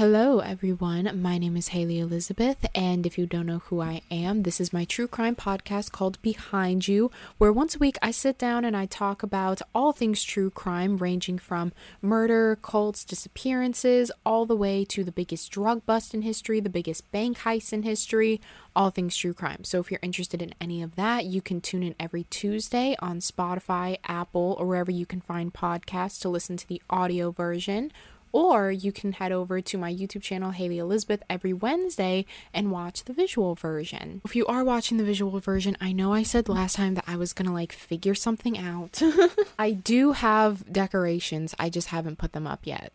Hello, everyone. My name is Haley Elizabeth, and if you don't know who I am, this is my true crime podcast called Behind You, where once a week I sit down and I talk about all things true crime, ranging from murder, cults, disappearances, all the way to the biggest drug bust in history, the biggest bank heist in history, all things true crime. So if you're interested in any of that, you can tune in every Tuesday on Spotify, Apple, or wherever you can find podcasts to listen to the audio version or you can head over to my YouTube channel, Haley Elizabeth, every Wednesday and watch the visual version. If you are watching the visual version, I know I said last time that I was gonna like figure something out. I do have decorations, I just haven't put them up yet.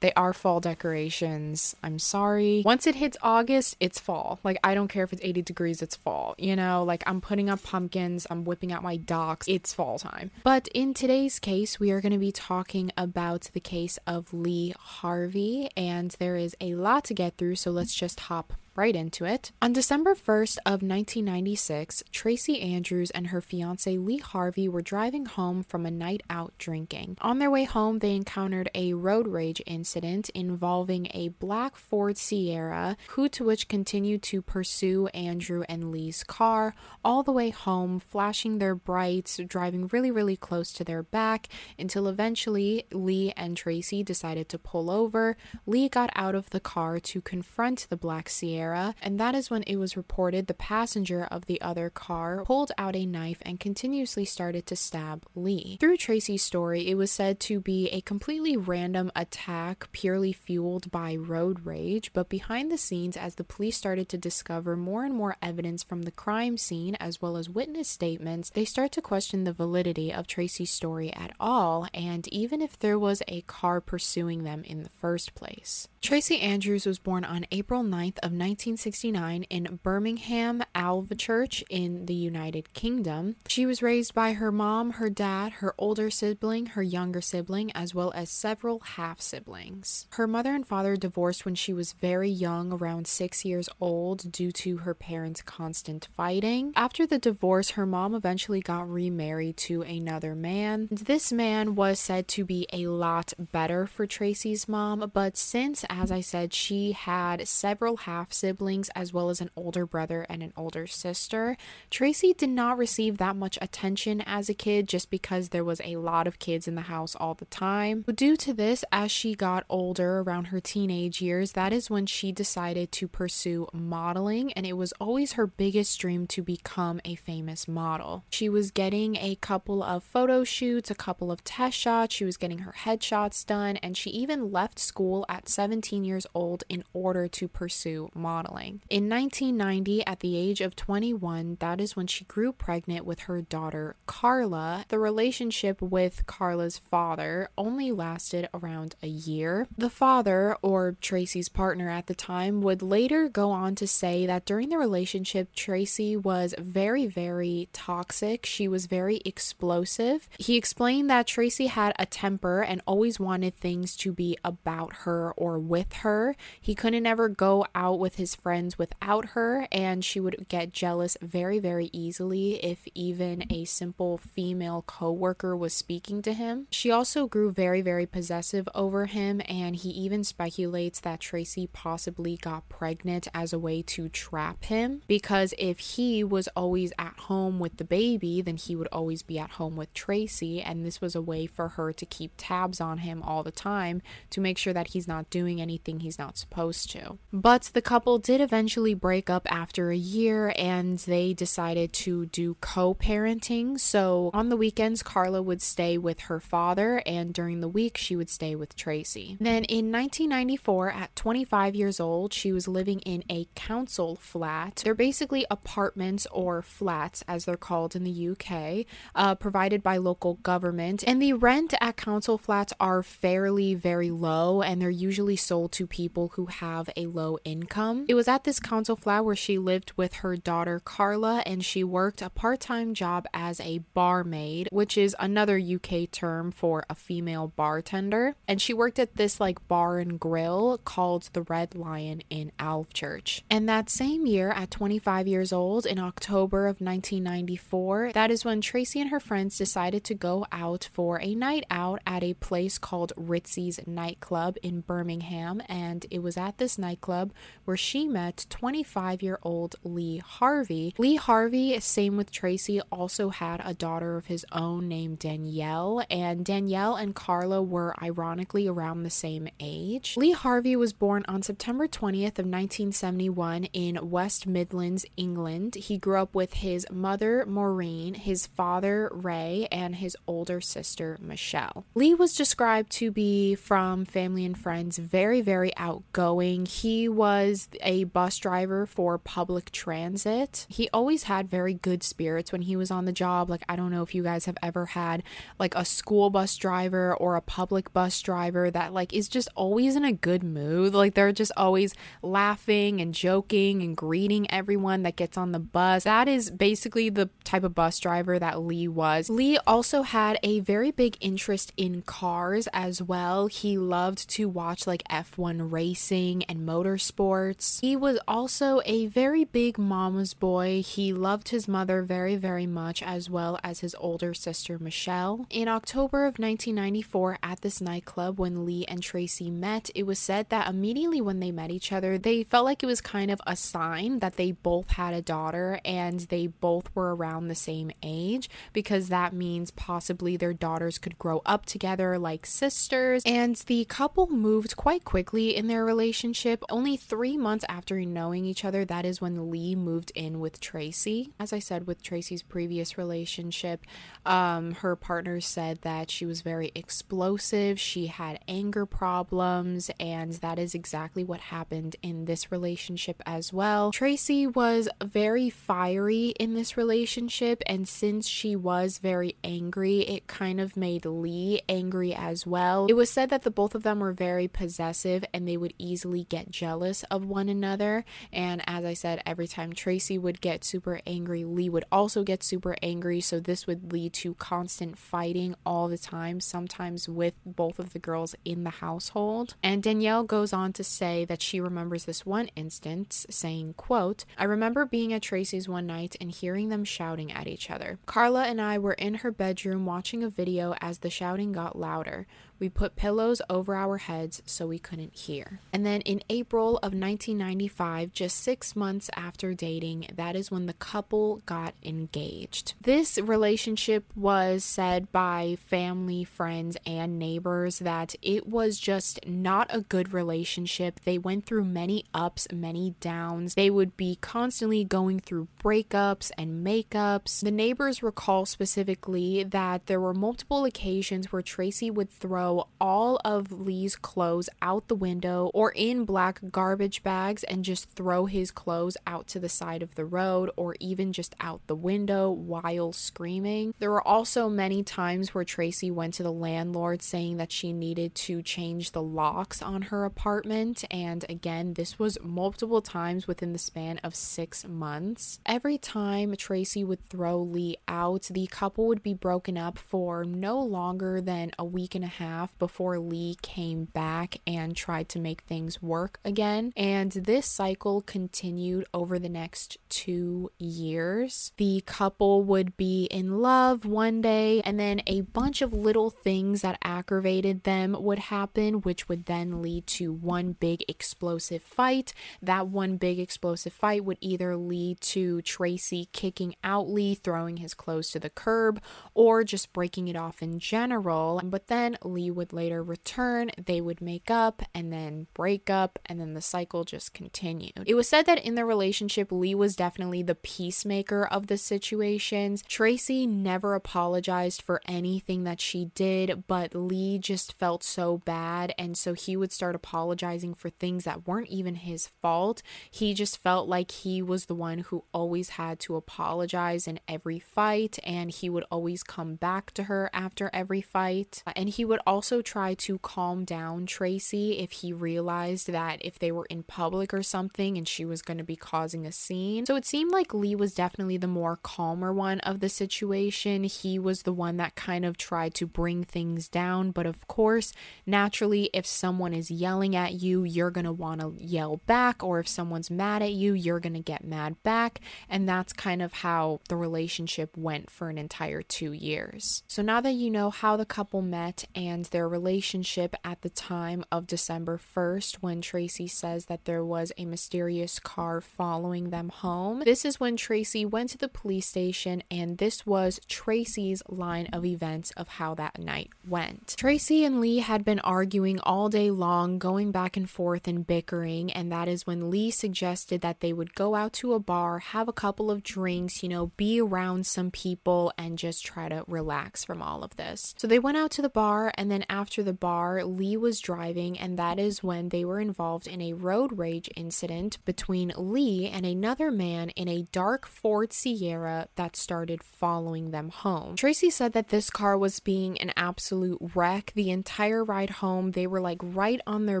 They are fall decorations. I'm sorry. Once it hits August, it's fall. Like, I don't care if it's 80 degrees, it's fall. You know, like I'm putting up pumpkins, I'm whipping out my docks. It's fall time. But in today's case, we are going to be talking about the case of Lee Harvey, and there is a lot to get through, so let's just hop right into it. On December 1st of 1996, Tracy Andrews and her fiance Lee Harvey were driving home from a night out drinking. On their way home, they encountered a road rage incident involving a black Ford Sierra, who to which continued to pursue Andrew and Lee's car all the way home, flashing their brights, driving really really close to their back until eventually Lee and Tracy decided to pull over. Lee got out of the car to confront the black Sierra and that is when it was reported the passenger of the other car pulled out a knife and continuously started to stab Lee. Through Tracy's story, it was said to be a completely random attack purely fueled by road rage, but behind the scenes, as the police started to discover more and more evidence from the crime scene as well as witness statements, they start to question the validity of Tracy's story at all, and even if there was a car pursuing them in the first place. Tracy Andrews was born on April 9th of 1969 in Birmingham, Alvechurch in the United Kingdom. She was raised by her mom, her dad, her older sibling, her younger sibling, as well as several half siblings. Her mother and father divorced when she was very young, around six years old, due to her parents' constant fighting. After the divorce, her mom eventually got remarried to another man. This man was said to be a lot better for Tracy's mom, but since, as I said, she had several half siblings as well as an older brother and an older sister. Tracy did not receive that much attention as a kid just because there was a lot of kids in the house all the time. But Due to this, as she got older around her teenage years, that is when she decided to pursue modeling, and it was always her biggest dream to become a famous model. She was getting a couple of photo shoots, a couple of test shots, she was getting her headshots done, and she even left school at 17 years old in order to pursue modeling modeling. In 1990, at the age of 21, that is when she grew pregnant with her daughter, Carla. The relationship with Carla's father only lasted around a year. The father, or Tracy's partner at the time, would later go on to say that during the relationship, Tracy was very, very toxic. She was very explosive. He explained that Tracy had a temper and always wanted things to be about her or with her. He couldn't ever go out with his friends without her, and she would get jealous very, very easily if even a simple female coworker was speaking to him. She also grew very, very possessive over him, and he even speculates that Tracy possibly got pregnant as a way to trap him because if he was always at home with the baby, then he would always be at home with Tracy, and this was a way for her to keep tabs on him all the time to make sure that he's not doing anything he's not supposed to. But the couple couple did eventually break up after a year and they decided to do co parenting. So on the weekends, Carla would stay with her father, and during the week, she would stay with Tracy. Then in 1994, at 25 years old, she was living in a council flat. They're basically apartments or flats, as they're called in the UK, uh, provided by local government. And the rent at council flats are fairly very low, and they're usually sold to people who have a low income. Home. It was at this council flat where she lived with her daughter Carla and she worked a part time job as a barmaid, which is another UK term for a female bartender. And she worked at this like bar and grill called the Red Lion in Alvechurch. And that same year, at 25 years old, in October of 1994, that is when Tracy and her friends decided to go out for a night out at a place called Ritzy's Nightclub in Birmingham. And it was at this nightclub where she met 25 year old Lee Harvey. Lee Harvey, same with Tracy, also had a daughter of his own named Danielle. And Danielle and Carla were ironically around the same age. Lee Harvey was born on September 20th of 1971 in West Midlands, England. He grew up with his mother Maureen, his father Ray, and his older sister Michelle. Lee was described to be from family and friends very very outgoing. He was a bus driver for public transit. He always had very good spirits when he was on the job. Like I don't know if you guys have ever had like a school bus driver or a public bus driver that like is just always in a good mood. Like they're just always laughing and joking and greeting everyone that gets on the bus. That is basically the type of bus driver that Lee was. Lee also had a very big interest in cars as well. He loved to watch like F1 racing and motorsports. He was also a very big mama's boy. He loved his mother very, very much, as well as his older sister Michelle. In October of 1994, at this nightclub, when Lee and Tracy met, it was said that immediately when they met each other, they felt like it was kind of a sign that they both had a daughter and they both were around the same age because that means possibly their daughters could grow up together like sisters. And the couple moved quite quickly in their relationship. Only three months after knowing each other, that is when Lee moved in with Tracy. As I said, with Tracy's previous relationship, um, her partner said that she was very explosive, she had anger problems, and that is exactly what happened in this relationship as well. Tracy was very fiery in this relationship, and since she was very angry, it kind of made Lee angry as well. It was said that the both of them were very possessive and they would easily get jealous of one another. And as I said, every time Tracy would get super angry, Lee would also get super angry. So this would lead to constant fighting all the time, sometimes with both of the girls in the household. And Danielle goes on to say that she remembers this one instance, saying, quote, I remember being at Tracy's one night and hearing them shouting at each other. Carla and I were in her bedroom watching a video as the shouting got louder. We put pillows over our heads so we couldn't hear. And then in April of 1995, just six months after dating, that is when the couple got engaged. This relationship was said by family, friends, and neighbors that it was just not a good relationship. They went through many ups, many downs. They would be constantly going through breakups and makeups. The neighbors recall specifically that there were multiple occasions where Tracy would throw all of Lee's clothes out the window or in black garbage bags and just throw his clothes out to the side of the road or even just out the window while screaming. There were also many times where Tracy went to the landlord saying that she needed to change the locks on her apartment. And again, this was multiple times within the span of six months. Every time Tracy would throw Lee out, the couple would be broken up for no longer than a week and a half before Lee came back and tried to make things work again. And this cycle continued over the next two years. The couple would be in love one day, and then a bunch of little things that aggravated them would happen, which would then lead to one big explosive fight. That one big explosive fight would either lead to Tracy kicking out Lee, throwing his clothes to the curb, or just breaking it off in general. But then Lee would later return, they would make up and then break up, and then the cycle just continued. It was said that in the relationship, Lee was definitely the peacemaker of the situations. Tracy never apologized for anything that she did, but Lee just felt so bad, and so he would start apologizing for things that weren't even his fault. He just felt like he was the one who always had to apologize in every fight, and he would always come back to her after every fight. And he would also try to calm down Tracy if he realized that if they were in public or something and she was going to be causing a scene. So it seemed like Lee was definitely the more calmer one of the situation. He was the one that kind of tried to bring things down. But of course, naturally, if someone is yelling at you, you're going to want to yell back. Or if someone's mad at you, you're going to get mad back. And that's kind of how the relationship went for an entire two years. So now that you know how the couple met and their relationship at the time of December 1st, when Tracy says that there was a mysterious car following them home, this is when Tracy went to the police station, and this was Tracy's line of events of how that night went. Tracy and Lee had been arguing all day long, going back and forth and bickering, and that is when Lee suggested that they would go out to a bar, have a couple of drinks, you know, be around some people, and just try to relax from all of this. So they went out to the bar, and then after the bar, Lee was driving, and that is when they were involved in a road rage incident between Lee and another man in a dark Ford Sierra that started following them home. Tracy said that this car was being an absolute wreck the entire ride home. They were like right on their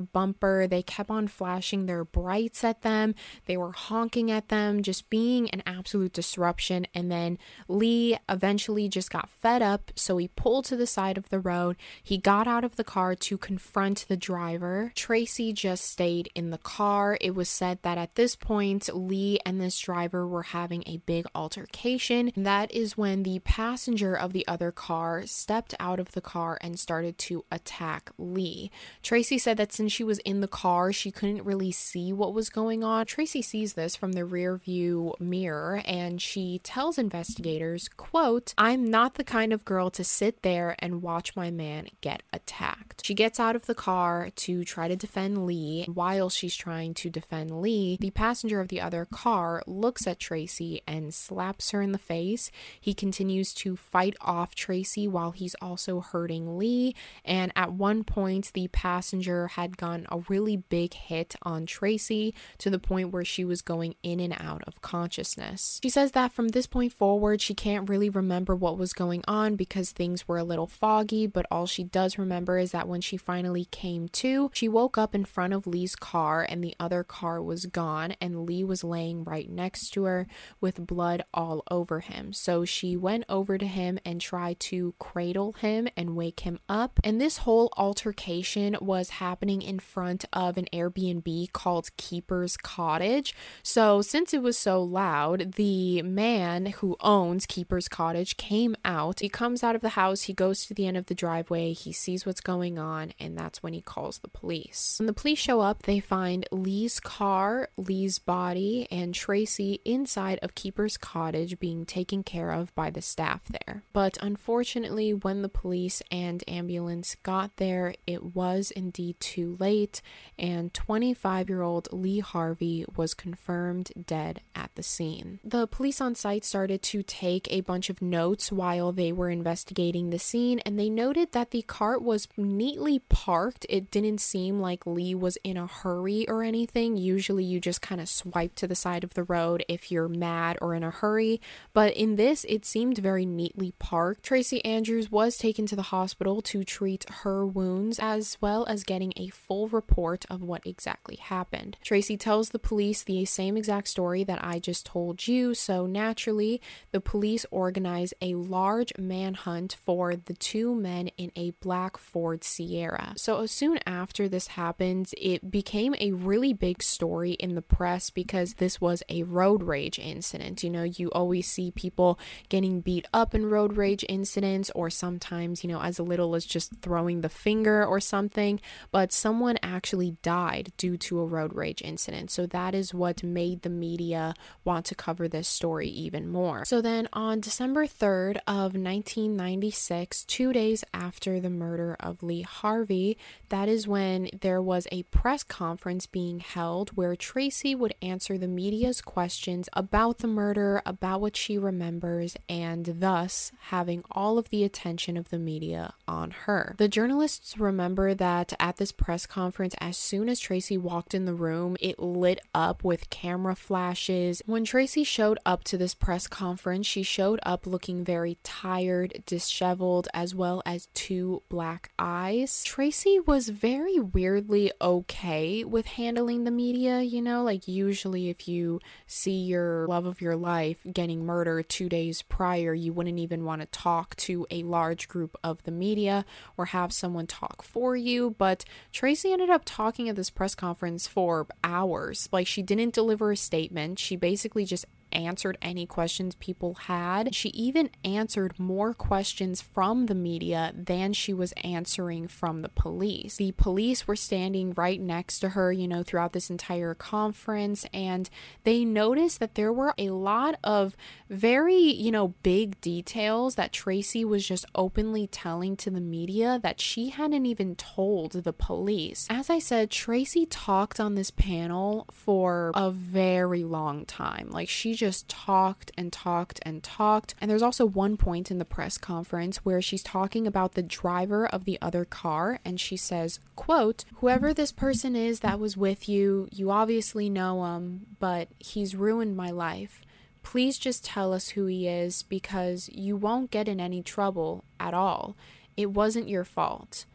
bumper. They kept on flashing their brights at them. They were honking at them, just being an absolute disruption. And then Lee eventually just got fed up, so he pulled to the side of the road. He got out of the car to confront the driver. Tracy just stayed in the car. It was said that at this point, Lee and this driver were having a big altercation. That is when the passenger of the other car stepped out of the car and started to attack Lee. Tracy said that since she was in the car, she couldn't really see what was going on. Tracy sees this from the rear view mirror and she tells investigators, quote, I'm not the kind of girl to sit there and watch my man get attacked. She gets out of the car to try to defend Lee. While she's trying to defend Lee, the passenger of the other car looks at Tracy and slaps her in the face. He continues to fight off Tracy while he's also hurting Lee. And at one point, the passenger had gotten a really big hit on Tracy to the point where she was going in and out of consciousness. She says that from this point forward, she can't really remember what was going on because things were a little foggy, but all she does remember is that when she finally came to, she woke up in front of Lee's car and the other car was gone, and Lee was laying right next to her with blood all over him. So she went over to him and tried to cradle him and wake him up. And this whole altercation was happening in front of an Airbnb called Keeper's Cottage. So since it was so loud, the man who owns Keeper's Cottage came out. He comes out of the house, he goes to the end of the driveway, he sees what's going on, and that's when he calls the police. When the police show up, they find Lee's car, Lee's body, and Tracy inside of Keeper's Cottage being taken care of by the staff there. But unfortunately, when the police and ambulance got there, it was indeed too late, and 25 year old Lee Harvey was confirmed dead at the scene. The police on site started to take a bunch of notes while they were investigating the scene, and they noted that the cart was neatly parked. It didn't seem like Lee was in a hurry or anything. Usually, you just kind of swipe to the side of the road if you're mad or in a hurry, but in this, it seemed very neatly parked. Tracy Andrews was taken to the hospital to treat her wounds as well as getting a full report of what exactly happened. Tracy tells the police the same exact story that I just told you, so naturally, the police organize a large manhunt for the two men in a black Ford Sierra. So, soon after this happens, it became a really big story in the press because this was a road rage incident. You know, you always see people getting beat up in road rage incidents, or sometimes, you know, as little as just throwing the finger or something, but someone actually died due to a road rage incident. So, that is what made the media want to cover this story even more. So, then on December 3rd of 1996, two days after the murder of Lee Harvey, that is when there was a press conference being held where Tracy would answer the media's questions about the murder, about what she remembers, and thus having all of the attention of the media on her. The journalists remember that at this press conference, as soon as Tracy walked in the room, it lit up with camera flashes. When Tracy showed up to this press conference, she showed up looking very tired, disheveled, as well as two black eyes. Tracy was very weirdly okay with handling the media, you know? Like, usually, if you see your love of your life getting murdered two days prior, you wouldn't even want to talk to a large group of the media or have someone talk for you. But Tracy ended up talking at this press conference for hours. Like, she didn't deliver a statement, she basically just answered any questions people had. She even answered more questions from the media than she was answering from the police. The police were standing right next to her, you know, throughout this entire conference, and they noticed that there were a lot of very, you know, big details that Tracy was just openly telling to the media that she hadn't even told the police. As I said, Tracy talked on this panel for a very long time. Like, she just talked and talked and talked. And there's also one point in the press conference where she's talking about the driver of the other car and she says, quote, "Whoever this person is that was with you, you obviously know him, but he's ruined my life. Please just tell us who he is because you won't get in any trouble at all. It wasn't your fault."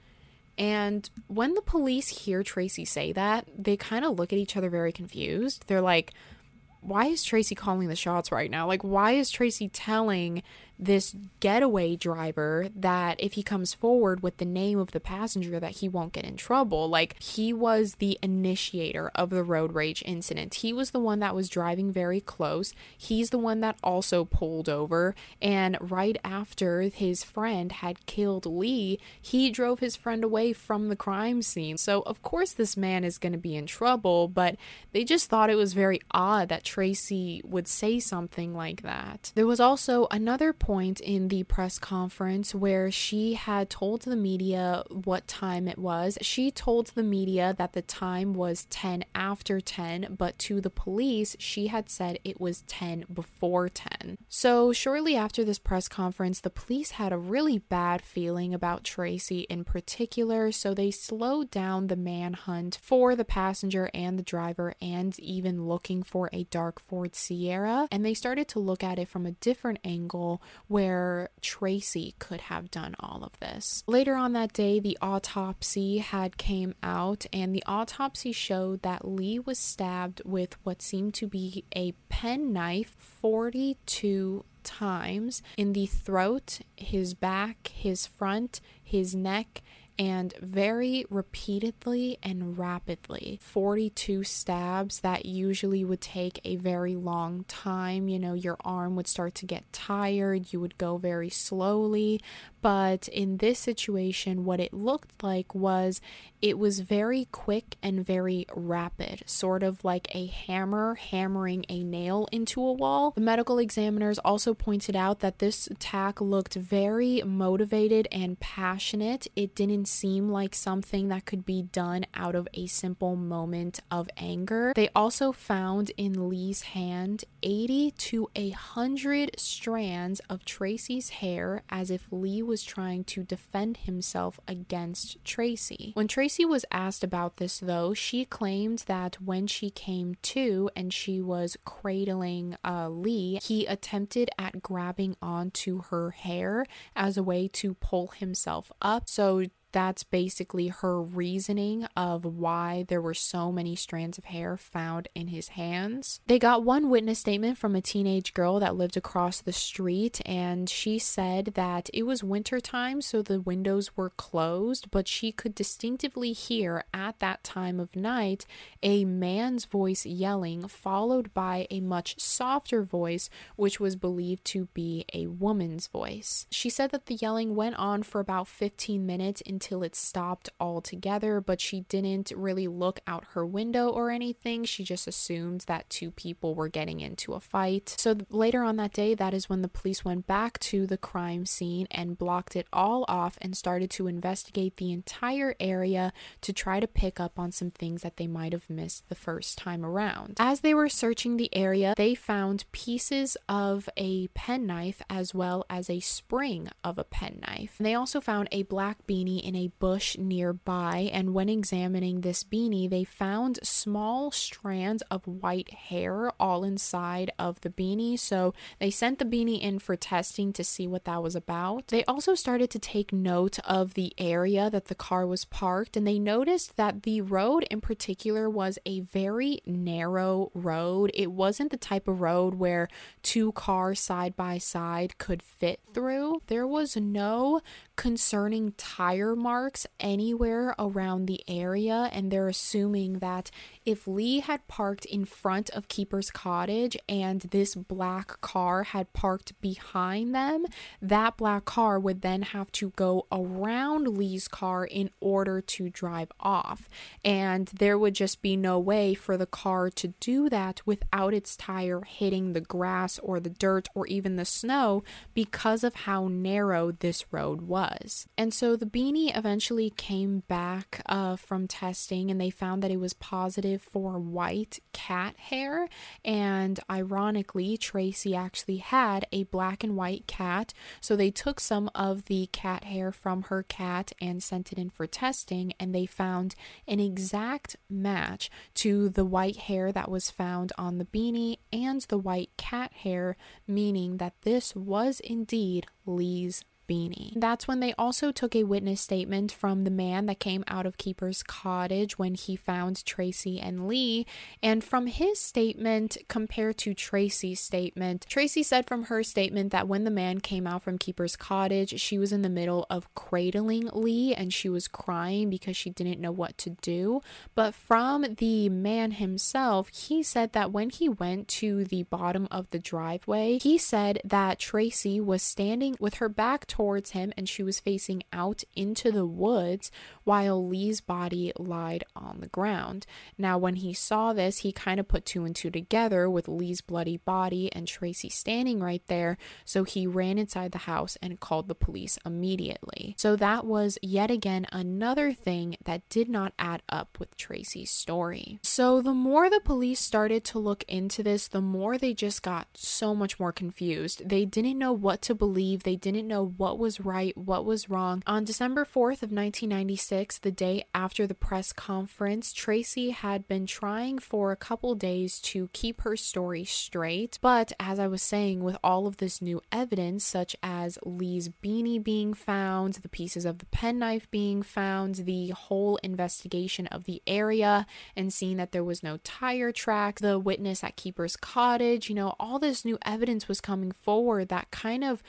And when the police hear Tracy say that, they kind of look at each other very confused. They're like, why is Tracy calling the shots right now? Like, why is Tracy telling this getaway driver that if he comes forward with the name of the passenger that he won't get in trouble. Like he was the initiator of the road rage incident. He was the one that was driving very close. He's the one that also pulled over. And right after his friend had killed Lee he drove his friend away from the crime scene. So of course this man is going to be in trouble but they just thought it was very odd that Tracy would say something like that. There was also another point in the press conference where she had told the media what time it was. She told the media that the time was 10 after 10, but to the police, she had said it was 10 before 10. So, shortly after this press conference, the police had a really bad feeling about Tracy in particular, so they slowed down the manhunt for the passenger and the driver and even looking for a dark Ford Sierra, and they started to look at it from a different angle where Tracy could have done all of this. Later on that day, the autopsy had came out and the autopsy showed that Lee was stabbed with what seemed to be a penknife 42 times in the throat, his back, his front, his neck, and very repeatedly and rapidly. 42 stabs that usually would take a very long time. You know, your arm would start to get tired, you would go very slowly. But in this situation, what it looked like was it was very quick and very rapid, sort of like a hammer hammering a nail into a wall. The medical examiners also pointed out that this attack looked very motivated and passionate. It didn't seem like something that could be done out of a simple moment of anger. They also found in Lee's hand 80 to 100 strands of Tracy's hair as if Lee was trying to defend himself against Tracy. When Tracy was asked about this, though, she claimed that when she came to and she was cradling uh, Lee, he attempted at grabbing onto her hair as a way to pull himself up. So that's basically her reasoning of why there were so many strands of hair found in his hands. They got one witness statement from a teenage girl that lived across the street, and she said that it was wintertime, so the windows were closed, but she could distinctively hear at that time of night a man's voice yelling, followed by a much softer voice, which was believed to be a woman's voice. She said that the yelling went on for about 15 minutes until until it stopped altogether, but she didn't really look out her window or anything. She just assumed that two people were getting into a fight. So later on that day, that is when the police went back to the crime scene and blocked it all off and started to investigate the entire area to try to pick up on some things that they might have missed the first time around. As they were searching the area, they found pieces of a penknife as well as a spring of a penknife. They also found a black beanie in in a bush nearby. And when examining this beanie, they found small strands of white hair all inside of the beanie. So they sent the beanie in for testing to see what that was about. They also started to take note of the area that the car was parked, and they noticed that the road in particular was a very narrow road. It wasn't the type of road where two cars side by side could fit through. There was no concerning tire marks anywhere around the area, and they're assuming that if Lee had parked in front of Keeper's cottage and this black car had parked behind them, that black car would then have to go around Lee's car in order to drive off. And there would just be no way for the car to do that without its tire hitting the grass or the dirt or even the snow because of how narrow this road was. And so the beanie eventually came back uh, from testing and they found that it was positive for white cat hair. And ironically, Tracy actually had a black and white cat. So they took some of the cat hair from her cat and sent it in for testing, and they found an exact match to the white hair that was found on the beanie and the white cat hair, meaning that this was indeed Lee's beanie. That's when they also took a witness statement from the man that came out of Keeper's cottage when he found Tracy and Lee. And from his statement compared to Tracy's statement, Tracy said from her statement that when the man came out from Keeper's cottage, she was in the middle of cradling Lee and she was crying because she didn't know what to do. But from the man himself, he said that when he went to the bottom of the driveway, he said that Tracy was standing with her back towards him and she was facing out into the woods while Lee's body lied on the ground. Now, when he saw this, he kind of put two and two together with Lee's bloody body and Tracy standing right there. So he ran inside the house and called the police immediately. So that was yet again another thing that did not add up with Tracy's story. So the more the police started to look into this, the more they just got so much more confused. They didn't know what to believe, they didn't know what what was right, what was wrong. On December 4th of 1996, the day after the press conference, Tracy had been trying for a couple days to keep her story straight, but as I was saying, with all of this new evidence, such as Lee's beanie being found, the pieces of the penknife being found, the whole investigation of the area, and seeing that there was no tire tracks, the witness at Keeper's cottage, you know, all this new evidence was coming forward that kind of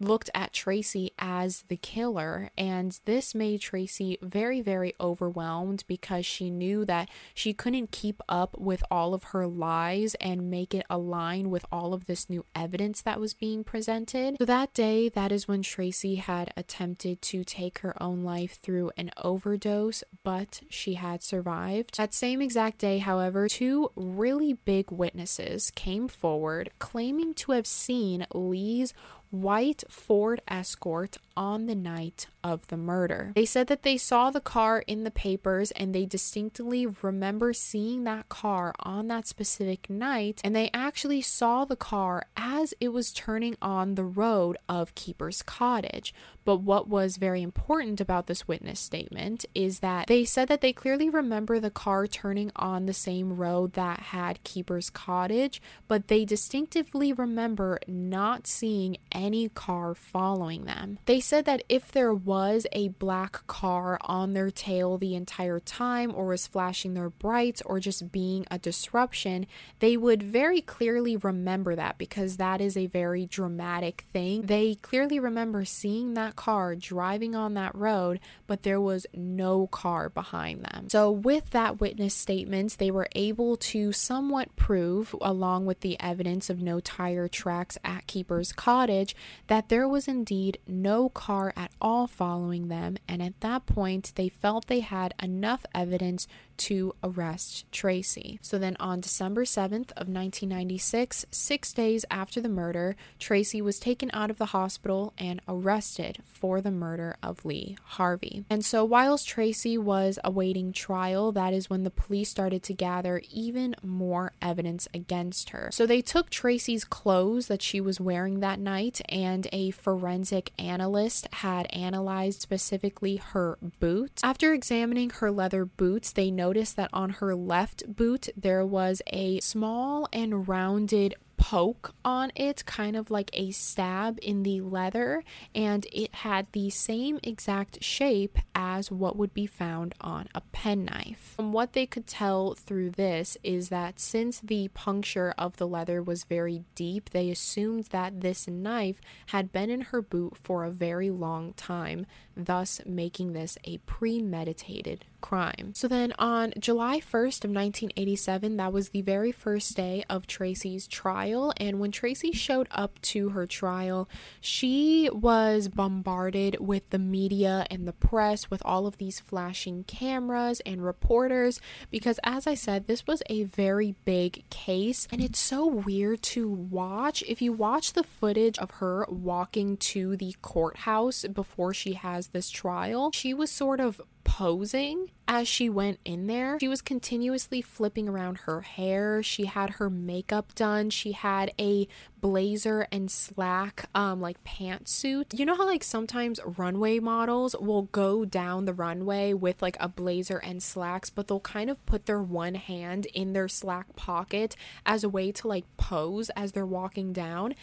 looked at Tracy as the killer, and this made Tracy very, very overwhelmed because she knew that she couldn't keep up with all of her lies and make it align with all of this new evidence that was being presented. So that day, that is when Tracy had attempted to take her own life through an overdose, but she had survived. That same exact day, however, two really big witnesses came forward claiming to have seen Lee's white Ford Escort on the night of the murder. They said that they saw the car in the papers and they distinctly remember seeing that car on that specific night, and they actually saw the car as it was turning on the road of Keeper's Cottage. But what was very important about this witness statement is that they said that they clearly remember the car turning on the same road that had Keeper's Cottage, but they distinctively remember not seeing any car following them. They said that if there was a black car on their tail the entire time, or was flashing their brights, or just being a disruption, they would very clearly remember that because that is a very dramatic thing. They clearly remember seeing that car driving on that road, but there was no car behind them. So, with that witness statements, they were able to somewhat prove, along with the evidence of no tire tracks at Keeper's Cottage, that there was indeed no car at all following them, and at that point, they felt they had enough evidence to arrest Tracy. So then on December 7th of 1996, 6 days after the murder, Tracy was taken out of the hospital and arrested for the murder of Lee Harvey. And so whilst Tracy was awaiting trial, that is when the police started to gather even more evidence against her. So they took Tracy's clothes that she was wearing that night and a forensic analyst had analyzed specifically her boot. After examining her leather boots, they noticed that on her left boot there was a small and rounded poke on it, kind of like a stab in the leather, and it had the same exact shape as what would be found on a penknife. From what they could tell through this is that since the puncture of the leather was very deep, they assumed that this knife had been in her boot for a very long time, thus making this a premeditated crime. So then on July 1st of 1987, that was the very first day of Tracy's trial, and when Tracy showed up to her trial, she was bombarded with the media and the press with all of these flashing cameras and reporters because as I said, this was a very big case and it's so weird to watch. If you watch the footage of her walking to the courthouse before she has this trial, she was sort of posing as she went in there. She was continuously flipping around her hair. She had her makeup done. She had a blazer and slack um like pantsuit. You know how like sometimes runway models will go down the runway with like a blazer and slacks, but they'll kind of put their one hand in their slack pocket as a way to like pose as they're walking down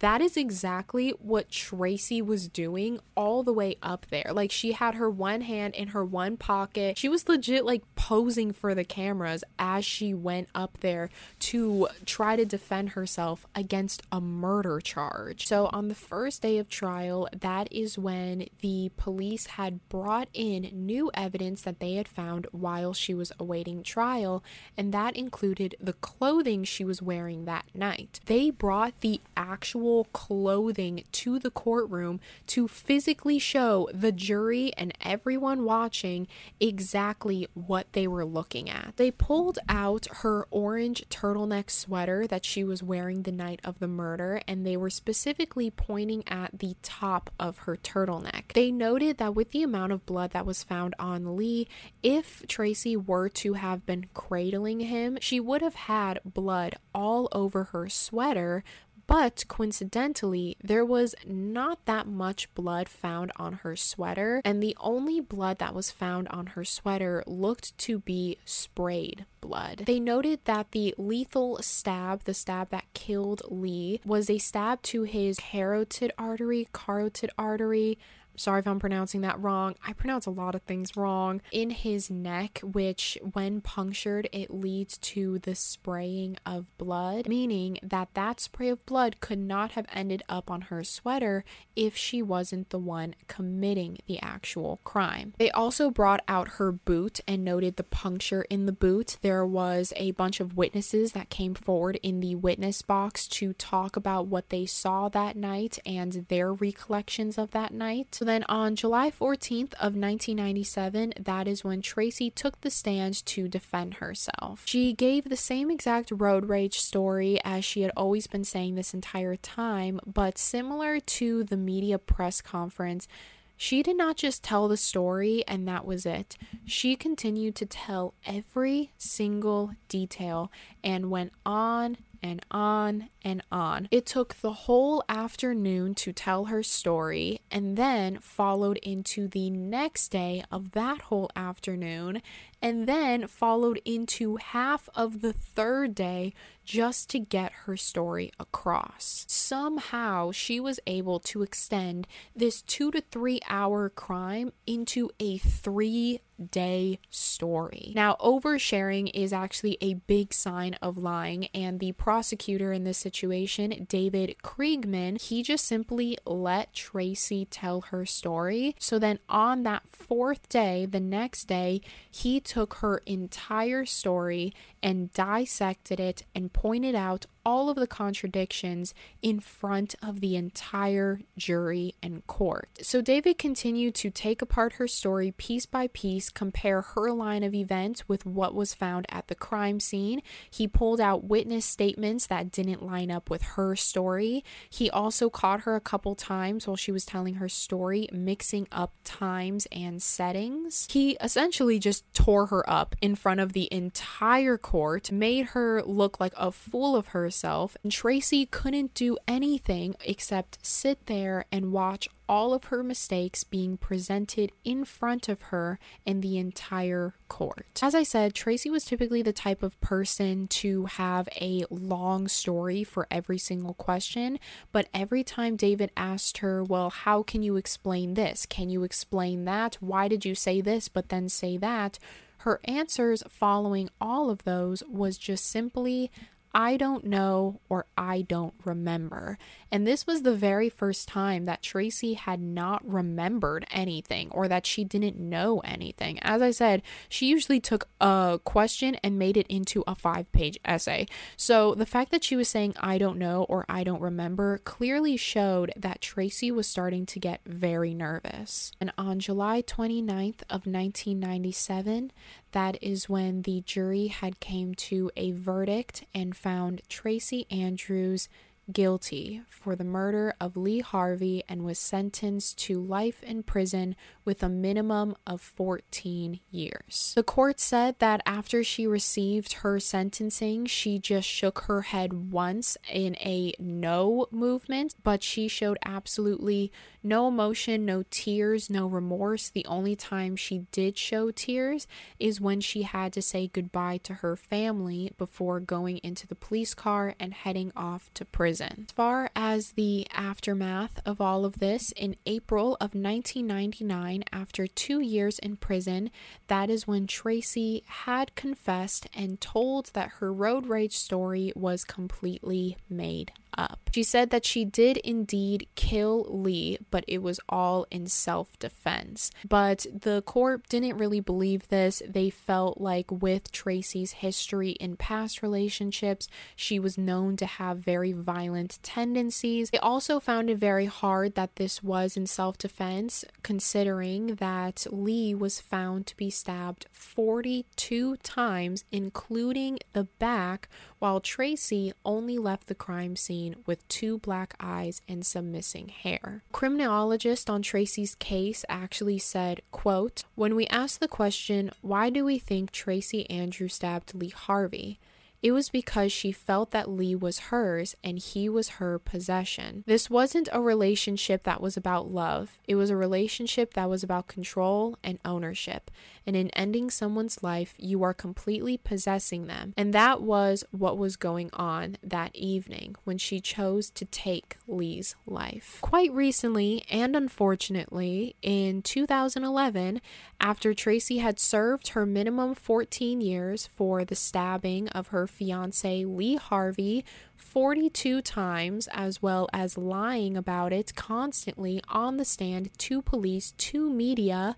that is exactly what Tracy was doing all the way up there. Like she had her one hand in her one pocket. She was legit like posing for the cameras as she went up there to try to defend herself against a murder charge. So on the first day of trial, that is when the police had brought in new evidence that they had found while she was awaiting trial, and that included the clothing she was wearing that night. They brought the actual actual clothing to the courtroom to physically show the jury and everyone watching exactly what they were looking at. They pulled out her orange turtleneck sweater that she was wearing the night of the murder, and they were specifically pointing at the top of her turtleneck. They noted that with the amount of blood that was found on Lee, if Tracy were to have been cradling him, she would have had blood all over her sweater, but coincidentally, there was not that much blood found on her sweater, and the only blood that was found on her sweater looked to be sprayed blood. They noted that the lethal stab, the stab that killed Lee, was a stab to his carotid artery, carotid artery. Sorry if I'm pronouncing that wrong. I pronounce a lot of things wrong. In his neck, which, when punctured, it leads to the spraying of blood, meaning that that spray of blood could not have ended up on her sweater if she wasn't the one committing the actual crime. They also brought out her boot and noted the puncture in the boot. There was a bunch of witnesses that came forward in the witness box to talk about what they saw that night and their recollections of that night. Then on July 14th of 1997, that is when Tracy took the stand to defend herself. She gave the same exact road rage story as she had always been saying this entire time, but similar to the media press conference, she did not just tell the story and that was it. She continued to tell every single detail and went on and on and on. It took the whole afternoon to tell her story and then followed into the next day of that whole afternoon and then followed into half of the third day just to get her story across. Somehow she was able to extend this two to three hour crime into a three day story. Now, oversharing is actually a big sign of lying, and the prosecutor in this situation, David Kriegman, he just simply let Tracy tell her story. So then on that fourth day, the next day, he took her entire story and dissected it and pointed out all of the contradictions in front of the entire jury and court. So David continued to take apart her story piece by piece, compare her line of events with what was found at the crime scene. He pulled out witness statements that didn't line up with her story. He also caught her a couple times while she was telling her story, mixing up times and settings. He essentially just tore her up in front of the entire court, made her look like a fool of herself herself, and Tracy couldn't do anything except sit there and watch all of her mistakes being presented in front of her in the entire court. As I said, Tracy was typically the type of person to have a long story for every single question, but every time David asked her, Well, how can you explain this? Can you explain that? Why did you say this but then say that? Her answers following all of those was just simply, I don't know or I don't remember. And this was the very first time that Tracy had not remembered anything or that she didn't know anything. As I said, she usually took a question and made it into a five page essay. So the fact that she was saying I don't know or I don't remember clearly showed that Tracy was starting to get very nervous. And on July 29th of 1997, that is when the jury had came to a verdict and found Tracy Andrews guilty for the murder of Lee Harvey and was sentenced to life in prison with a minimum of 14 years. The court said that after she received her sentencing, she just shook her head once in a no movement, but she showed absolutely no emotion, no tears, no remorse. The only time she did show tears is when she had to say goodbye to her family before going into the police car and heading off to prison. As far as the aftermath of all of this, in April of 1999, after two years in prison, that is when Tracy had confessed and told that her road rage story was completely made up. She said that she did indeed kill Lee, but it was all in self defense. But the court didn't really believe this. They felt like with Tracy's history in past relationships, she was known to have very violent tendencies. They also found it very hard that this was in self defense, considering that Lee was found to be stabbed 42 times, including the back, while Tracy only left the crime scene with two black eyes and some missing hair. Criminologist on Tracy's case actually said, quote, "When we asked the question, why do we think Tracy Andrew stabbed Lee Harvey?" It was because she felt that Lee was hers and he was her possession. This wasn't a relationship that was about love, it was a relationship that was about control and ownership. And in ending someone's life, you are completely possessing them. And that was what was going on that evening when she chose to take Lee's life. Quite recently, and unfortunately, in 2011, after Tracy had served her minimum 14 years for the stabbing of her fiance Lee Harvey 42 times, as well as lying about it constantly on the stand to police, to media,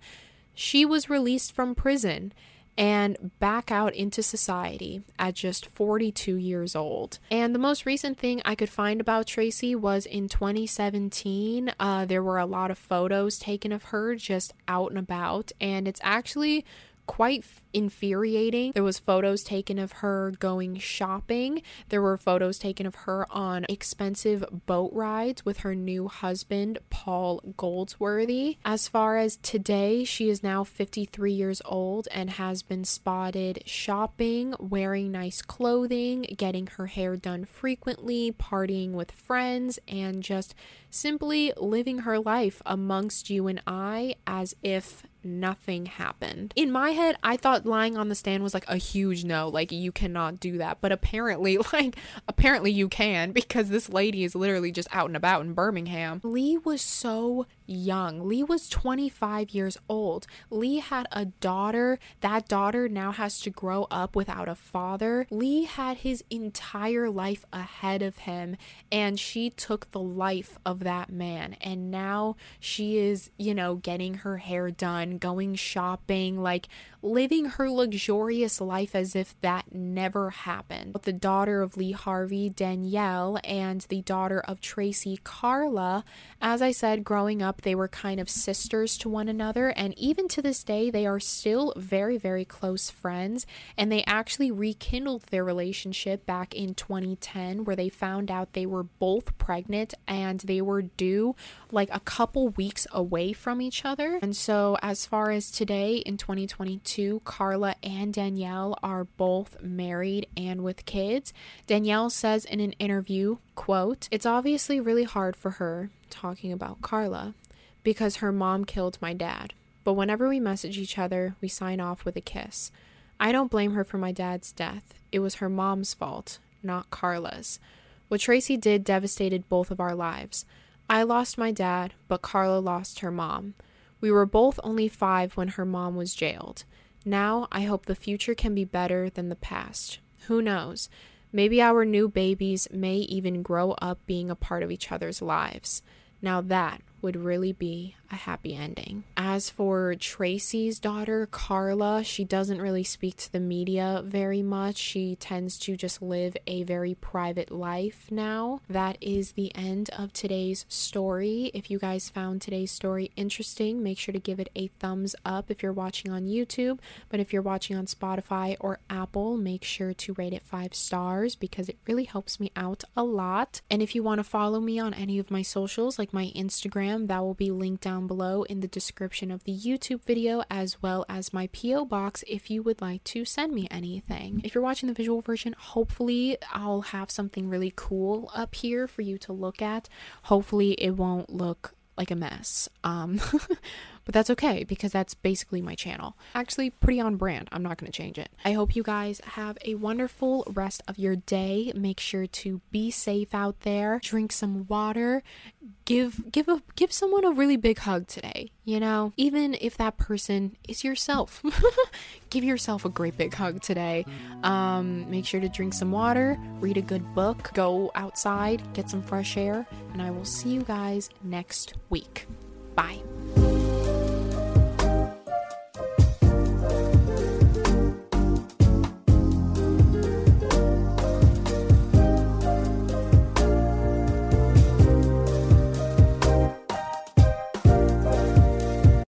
she was released from prison and back out into society at just 42 years old. And the most recent thing I could find about Tracy was in 2017. Uh, there were a lot of photos taken of her just out and about, and it's actually quite infuriating. There was photos taken of her going shopping. There were photos taken of her on expensive boat rides with her new husband, Paul Goldsworthy. As far as today, she is now 53 years old and has been spotted shopping, wearing nice clothing, getting her hair done frequently, partying with friends, and just simply living her life amongst you and I as if nothing happened. In my head, I thought lying on the stand was like a huge no, like you cannot do that. But apparently, like, apparently you can because this lady is literally just out and about in Birmingham. Lee was so young. Lee was 25 years old. Lee had a daughter. That daughter now has to grow up without a father. Lee had his entire life ahead of him, and she took the life of that man. And now she is, you know, getting her hair done, going shopping. Like, living her luxurious life as if that never happened. But the daughter of Lee Harvey, Danielle, and the daughter of Tracy, Carla, as I said, growing up, they were kind of sisters to one another, and even to this day, they are still very, very close friends. And they actually rekindled their relationship back in 2010, where they found out they were both pregnant and they were due like a couple weeks away from each other. And so, as far as today in 2022, Carla and Danielle are both married and with kids. Danielle says in an interview, quote, "It's obviously really hard for her talking about Carla because her mom killed my dad. But whenever we message each other, we sign off with a kiss. I don't blame her for my dad's death. It was her mom's fault, not Carla's. What Tracy did devastated both of our lives. I lost my dad, but Carla lost her mom. We were both only five when her mom was jailed. Now I hope the future can be better than the past. Who knows? Maybe our new babies may even grow up being a part of each other's lives. Now that would really be a happy ending. As for Tracy's daughter, Carla, she doesn't really speak to the media very much. She tends to just live a very private life now. That is the end of today's story. If you guys found today's story interesting, make sure to give it a thumbs up if you're watching on YouTube. But if you're watching on Spotify or Apple, make sure to rate it five stars because it really helps me out a lot. And if you want to follow me on any of my socials, like my Instagram, that will be linked down below in the description of the YouTube video, as well as my P.O. box if you would like to send me anything. If you're watching the visual version, hopefully I'll have something really cool up here for you to look at. Hopefully it won't look like a mess. Um, but that's okay because that's basically my channel. Actually, pretty on brand. I'm not going to change it. I hope you guys have a wonderful rest of your day. Make sure to be safe out there. Drink some water. Give give a give someone a really big hug today. You know, even if that person is yourself, give yourself a great big hug today. Um, make sure to drink some water, read a good book, go outside, get some fresh air, and I will see you guys next week. Bye.